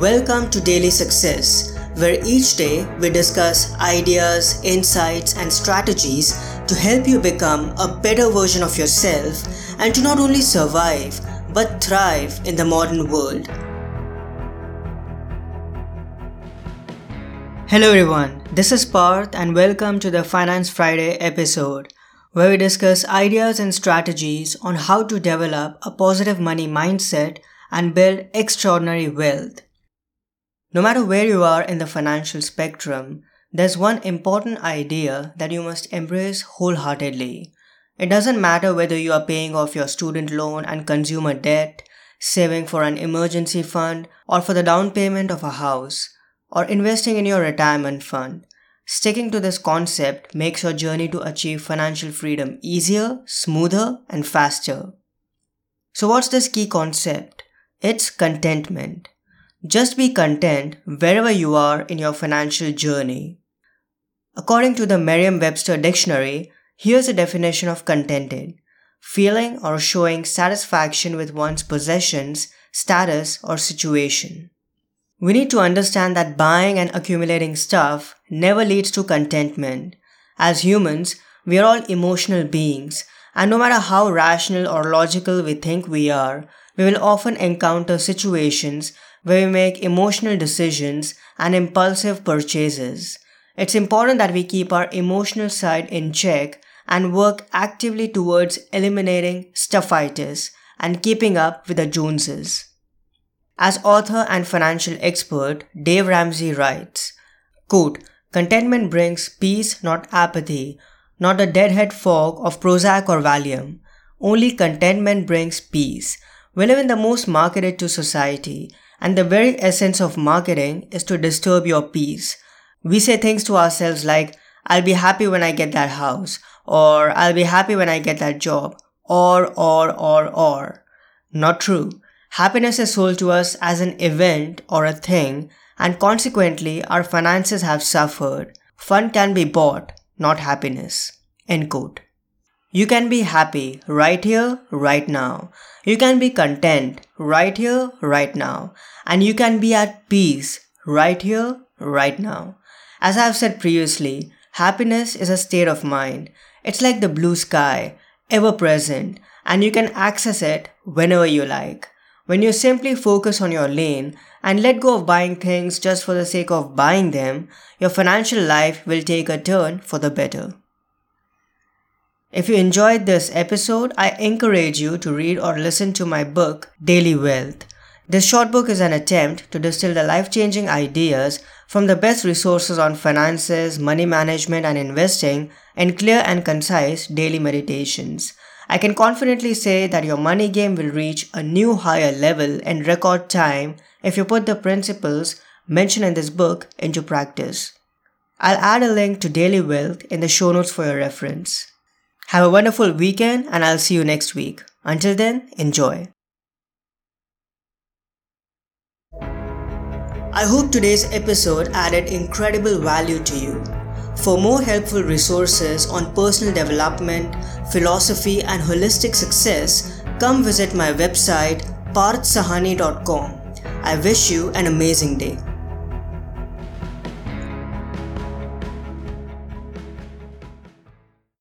Welcome to Daily Success, where each day we discuss ideas, insights, and strategies to help you become a better version of yourself and to not only survive but thrive in the modern world. Hello, everyone. This is Parth, and welcome to the Finance Friday episode, where we discuss ideas and strategies on how to develop a positive money mindset and build extraordinary wealth. No matter where you are in the financial spectrum, there's one important idea that you must embrace wholeheartedly. It doesn't matter whether you are paying off your student loan and consumer debt, saving for an emergency fund, or for the down payment of a house, or investing in your retirement fund. Sticking to this concept makes your journey to achieve financial freedom easier, smoother, and faster. So, what's this key concept? It's contentment. Just be content wherever you are in your financial journey. According to the Merriam Webster Dictionary, here's a definition of contented feeling or showing satisfaction with one's possessions, status, or situation. We need to understand that buying and accumulating stuff never leads to contentment. As humans, we are all emotional beings, and no matter how rational or logical we think we are, we will often encounter situations where we make emotional decisions and impulsive purchases. It's important that we keep our emotional side in check and work actively towards eliminating stuffitis and keeping up with the Joneses. As author and financial expert Dave Ramsey writes, quote, Contentment brings peace, not apathy, not the deadhead fog of Prozac or Valium. Only contentment brings peace. We live in the most marketed to society, and the very essence of marketing is to disturb your peace. We say things to ourselves like, I'll be happy when I get that house, or I'll be happy when I get that job, or, or, or, or. Not true. Happiness is sold to us as an event or a thing, and consequently, our finances have suffered. Fun can be bought, not happiness. End quote. You can be happy right here, right now. You can be content right here, right now. And you can be at peace right here, right now. As I've said previously, happiness is a state of mind. It's like the blue sky, ever present, and you can access it whenever you like. When you simply focus on your lane and let go of buying things just for the sake of buying them, your financial life will take a turn for the better. If you enjoyed this episode, I encourage you to read or listen to my book, Daily Wealth. This short book is an attempt to distill the life changing ideas from the best resources on finances, money management, and investing in clear and concise daily meditations. I can confidently say that your money game will reach a new higher level in record time if you put the principles mentioned in this book into practice. I'll add a link to Daily Wealth in the show notes for your reference. Have a wonderful weekend and I'll see you next week. Until then, enjoy. I hope today's episode added incredible value to you. For more helpful resources on personal development, philosophy, and holistic success, come visit my website parthsahani.com. I wish you an amazing day.